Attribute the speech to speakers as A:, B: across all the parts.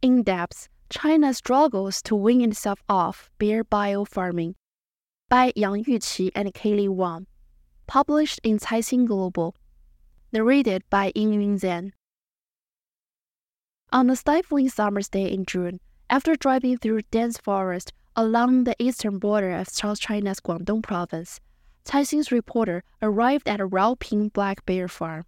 A: In depth, China struggles to win itself off bear bile-farming by Yang Yuqi and Kelly Wang. Published in Caixin Global. Narrated by Yingyun Zhang. On a stifling summer's day in June, after driving through dense forest along the eastern border of South China's Guangdong province, Caixin's reporter arrived at a Raoping black bear farm.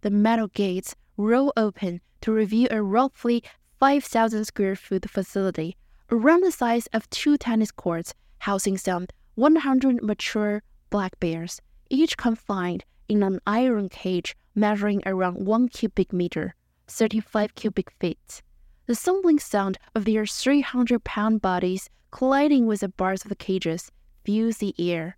A: The metal gates roll open to reveal a roughly 5,000 square foot facility around the size of two tennis courts, housing some 100 mature black bears, each confined in an iron cage measuring around 1 cubic meter, 35 cubic feet. The stumbling sound of their 300 pound bodies colliding with the bars of the cages fills the air.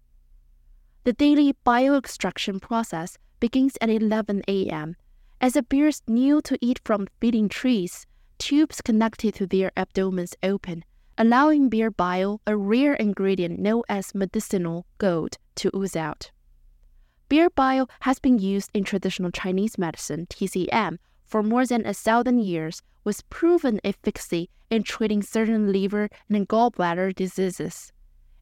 A: The daily bile extraction process begins at 11 a.m. As the bears kneel to eat from feeding trees, tubes connected to their abdomens open, allowing bear bile, a rare ingredient known as medicinal gold, to ooze out. Bear bile has been used in traditional Chinese medicine, TCM, for more than a thousand years with proven efficacy in treating certain liver and gallbladder diseases.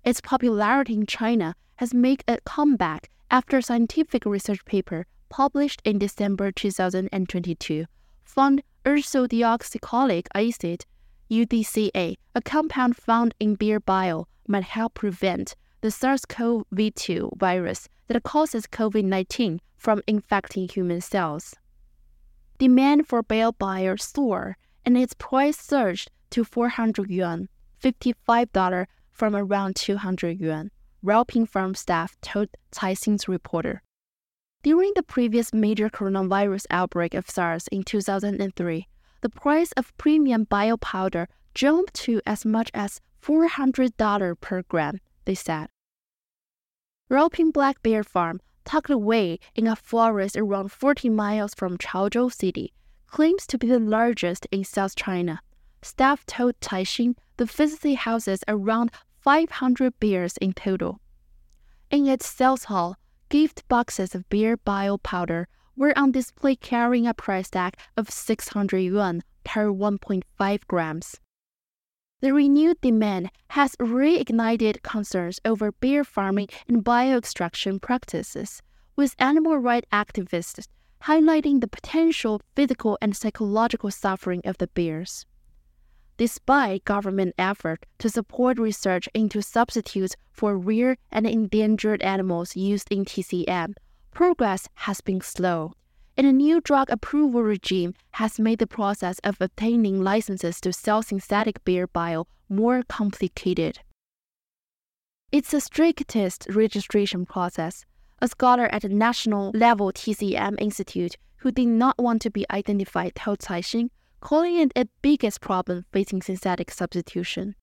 A: Its popularity in China has made a comeback after a scientific research paper published in December 2022 found ursodeoxycholic acid, UDCA, a compound found in bear bile, might help prevent the SARS-CoV-2 virus that causes COVID-19 from infecting human cells. Demand for bear bile soared, and its price surged to 400 yuan, $55 from around 200 yuan, Raoping farm staff told Caixin's reporter. During the previous major coronavirus outbreak of SARS in 2003, the price of premium bile powder jumped to as much as $400 per gram, they said. Raoping Black Bear Farm, tucked away in a forest around 40 miles from Chaozhou City, claims to be the largest in South China. Staff told Caixin the facility houses around 500 bears in total. In its sales hall, gift boxes of bear bile powder were on display carrying a price tag of 600 yuan per 1.5 grams. The renewed demand has reignited concerns over bear farming and bile extraction practices, with animal rights activists highlighting the potential physical and psychological suffering of the bears. Despite government effort to support research into substitutes for rare and endangered animals used in TCM, progress has been slow and a new drug approval regime has made the process of obtaining licenses to sell synthetic bear bile more complicated. It's the strictest registration process. A scholar at the national level TCM Institute who did not want to be identified told Caixin, calling it the biggest problem facing synthetic substitution.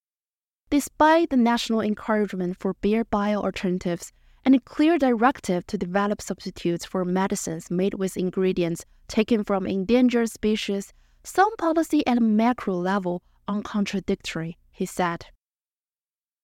A: Despite the national encouragement for bear bile alternatives, and a clear directive to develop substitutes for medicines made with ingredients taken from endangered species, some policy at a macro level are contradictory, he said.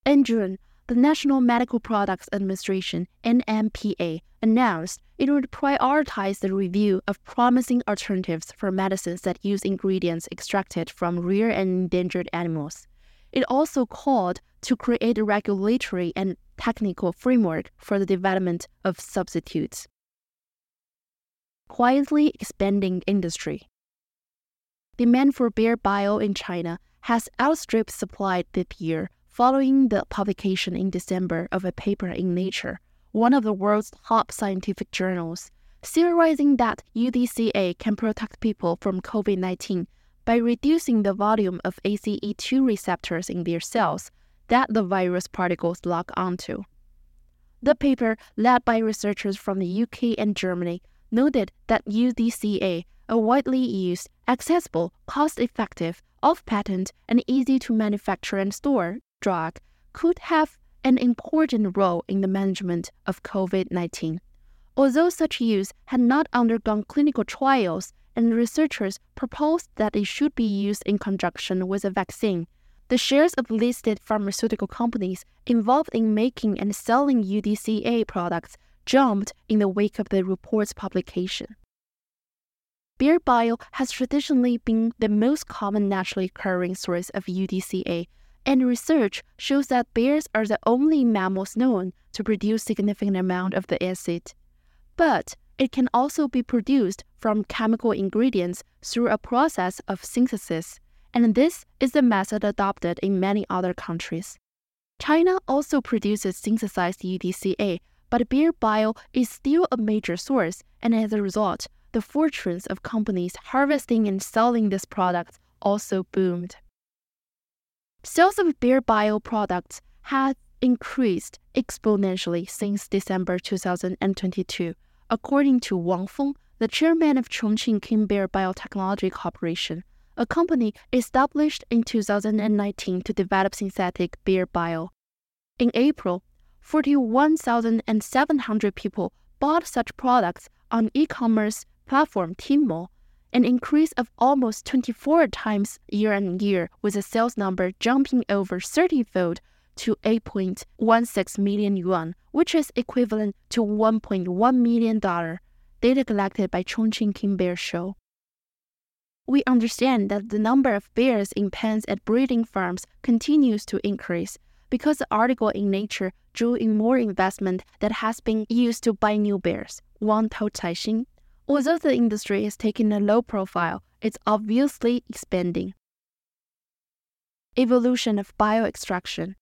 A: In June, the National Medical Products Administration, NMPA, announced it would prioritize the review of promising alternatives for medicines that use ingredients extracted from rare and endangered animals. It also called to create a regulatory and technical framework for the development of substitutes. Quietly expanding industry. Demand for bear bile in China has outstripped supply this year following the publication in December of a paper in Nature, one of the world's top scientific journals, theorizing that UDCA can protect people from COVID 19 by reducing the volume of ACE2 receptors in their cells that the virus particles lock onto. The paper, led by researchers from the UK and Germany, noted that UDCA, a widely used, accessible, cost effective, off patent, and easy to manufacture and store drug could have an important role in the management of COVID 19. Although such use had not undergone clinical trials, and researchers proposed that it should be used in conjunction with a vaccine, the shares of listed pharmaceutical companies involved in making and selling UDCA products jumped in the wake of the report's publication. Bear Bile has traditionally been the most common naturally occurring source of UDCA, and research shows that bears are the only mammals known to produce significant amount of the acid. But it can also be produced from chemical ingredients through a process of synthesis and this is the method adopted in many other countries. China also produces synthesized UDCA, but bear bile is still a major source, and as a result, the fortunes of companies harvesting and selling this product also boomed. Sales of bear bile products have increased exponentially since December 2022, according to Wang Feng, the chairman of Chongqing Kinbear Biotechnology Corporation a company established in 2019 to develop synthetic bear bile. In April, 41,700 people bought such products on e-commerce platform Tmall, an increase of almost 24 times year on year, with the sales number jumping over 30-fold to 8.16 million yuan, which is equivalent to 1.1 million dollar. Data collected by Chongqing Kinbear Show we understand that the number of bears in pens at breeding farms continues to increase because the article in Nature drew in more investment that has been used to buy new bears, Wang Caixin. Although the industry is taking a low profile, it's obviously expanding. Evolution of bioextraction.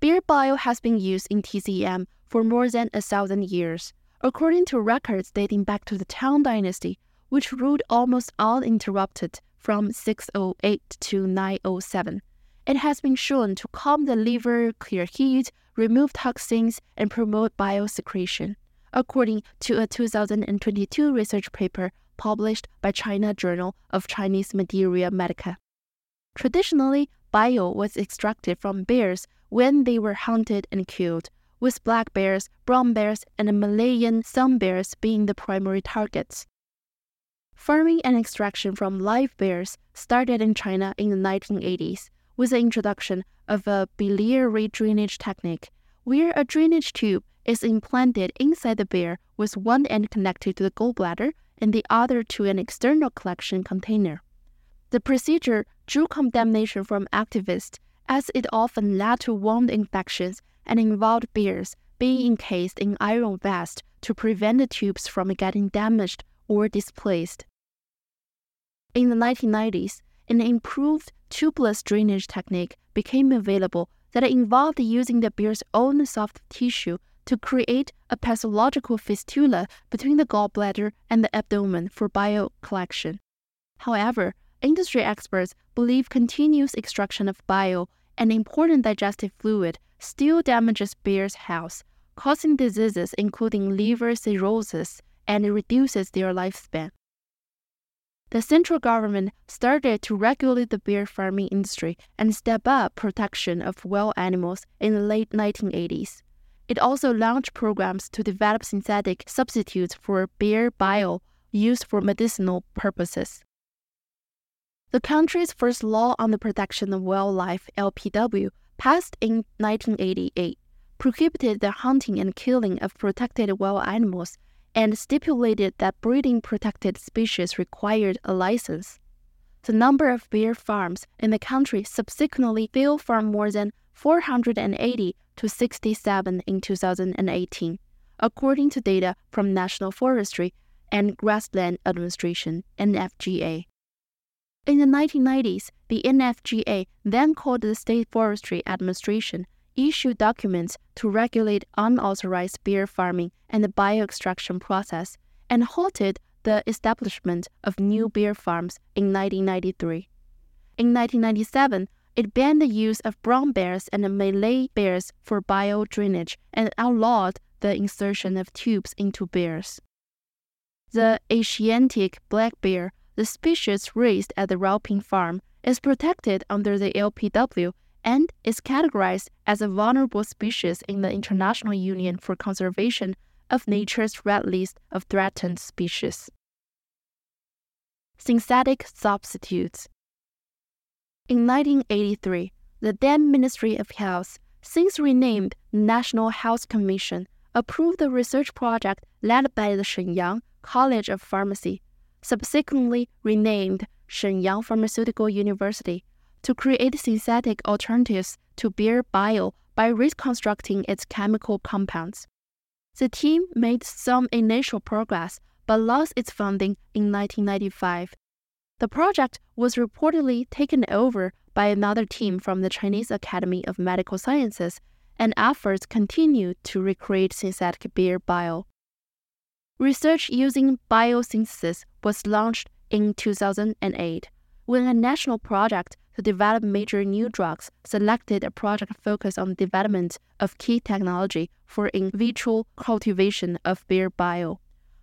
A: Bear bile has been used in TCM for more than a thousand years. According to records dating back to the Tang Dynasty, which ruled almost uninterrupted from 608 to 907. It has been shown to calm the liver, clear heat, remove toxins, and promote bile secretion, according to a 2022 research paper published by China Journal of Chinese Materia Medica. Traditionally, bile was extracted from bears when they were hunted and killed, with black bears, brown bears, and Malayan sun bears being the primary targets. Farming and extraction from live bears started in China in the 1980s with the introduction of a biliary drainage technique, where a drainage tube is implanted inside the bear with one end connected to the gallbladder and the other to an external collection container. The procedure drew condemnation from activists as it often led to wound infections and involved bears being encased in iron vests to prevent the tubes from getting damaged or displaced. In the 1990s, an improved tubeless drainage technique became available that involved using the bear's own soft tissue to create a pathological fistula between the gallbladder and the abdomen for bile collection. However, industry experts believe continuous extraction of bile, an important digestive fluid, still damages bears' health, causing diseases including liver cirrhosis and reduces their lifespan the central government started to regulate the bear farming industry and step up protection of wild animals in the late 1980s. It also launched programs to develop synthetic substitutes for bear bile used for medicinal purposes. The country's first law on the protection of wildlife, LPW, passed in 1988, prohibited the hunting and killing of protected wild animals and stipulated that breeding protected species required a license. The number of bear farms in the country subsequently fell from more than 480 to 67 in 2018, according to data from National Forestry and Grassland Administration (NFGA). In the 1990s, the NFGA, then called the State Forestry Administration, issued documents to regulate unauthorized bear farming and the bile extraction process and halted the establishment of new bear farms in 1993. In 1997, it banned the use of brown bears and Malay bears for bile drainage and outlawed the insertion of tubes into bears. The Asiatic black bear, the species raised at the Raoping farm, is protected under the LPW and is categorized as a vulnerable species in the International Union for Conservation of Nature's Red List of Threatened Species. Synthetic substitutes. In 1983, the then Ministry of Health, since renamed National Health Commission, approved the research project led by the Shenyang College of Pharmacy, subsequently renamed Shenyang Pharmaceutical University, to create synthetic alternatives to bear bile by reconstructing its chemical compounds. The team made some initial progress but lost its funding in 1995. The project was reportedly taken over by another team from the Chinese Academy of Medical Sciences, and efforts continued to recreate synthetic bear bile. Research using biosynthesis was launched in 2008 when a national project to develop major new drugs selected a project focused on development of key technology for in vitro cultivation of bear bile.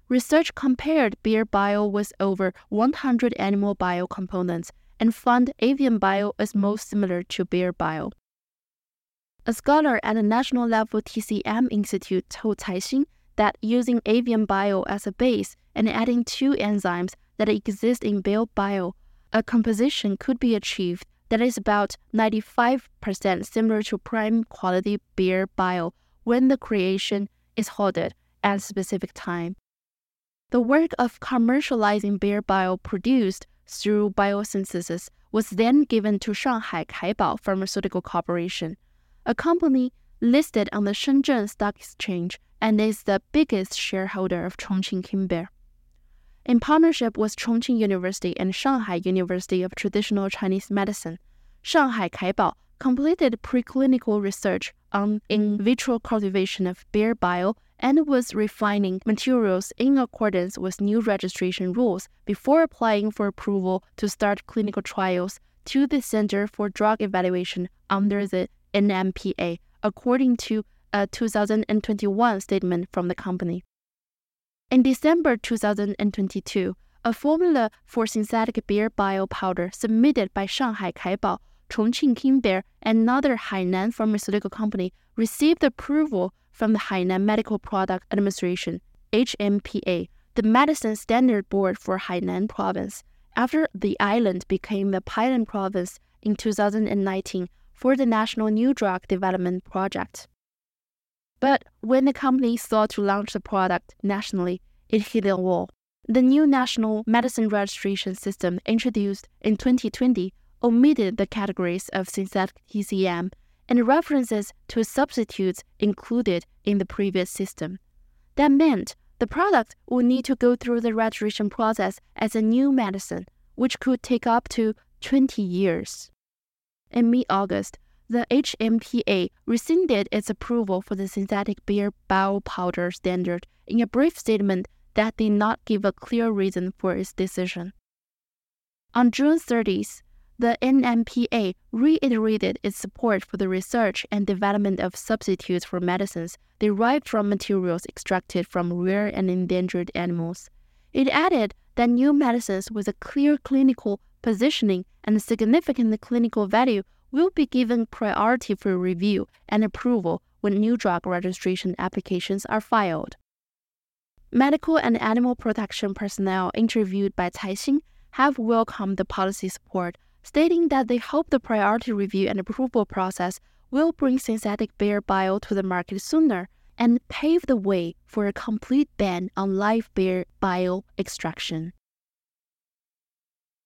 A: Research compared bear bile with over 100 animal bile components and found avian bile is most similar to bear bile. A scholar at the national level TCM Institute told Caixin that using avian bile as a base and adding two enzymes that exist in bear bile, a composition could be achieved that is about 95% similar to prime quality bear bile when the creation is halted at a specific time. The work of commercializing bear bile produced through biosynthesis was then given to Shanghai Kaibao Pharmaceutical Corporation, a company listed on the Shenzhen Stock Exchange and is the biggest shareholder of Chongqing Kinbear. In partnership with Chongqing University and Shanghai University of Traditional Chinese Medicine, Shanghai Kaibao completed preclinical research on in vitro cultivation of bear bile and was refining materials in accordance with new registration rules before applying for approval to start clinical trials to the Center for Drug Evaluation under the NMPA, according to a 2021 statement from the company. In December 2022, a formula for synthetic bear bile powder submitted by Shanghai Kaibao, Chongqing Kinbear, and another Hainan pharmaceutical company received approval from the Hainan Medical Product Administration, HMPA, the medicine standard board for Hainan province, after the island became the pilot province in 2019 for the National New Drug Development Project. But when the company sought to launch the product nationally, it hit a wall. The new National Medicine Registration System introduced in 2020 omitted the categories of synthetic TCM and references to substitutes included in the previous system. That meant the product would need to go through the registration process as a new medicine, which could take up to 20 years. In mid August, the HMPA rescinded its approval for the synthetic bear bile powder standard in a brief statement that did not give a clear reason for its decision. On June 30th, the NMPA reiterated its support for the research and development of substitutes for medicines derived from materials extracted from rare and endangered animals. It added that new medicines with a clear clinical positioning and significant clinical value will be given priority for review and approval when new drug registration applications are filed. Medical and animal protection personnel interviewed by Caixin have welcomed the policy support, stating that they hope the priority review and approval process will bring synthetic bear bile to the market sooner and pave the way for a complete ban on live bear bile extraction.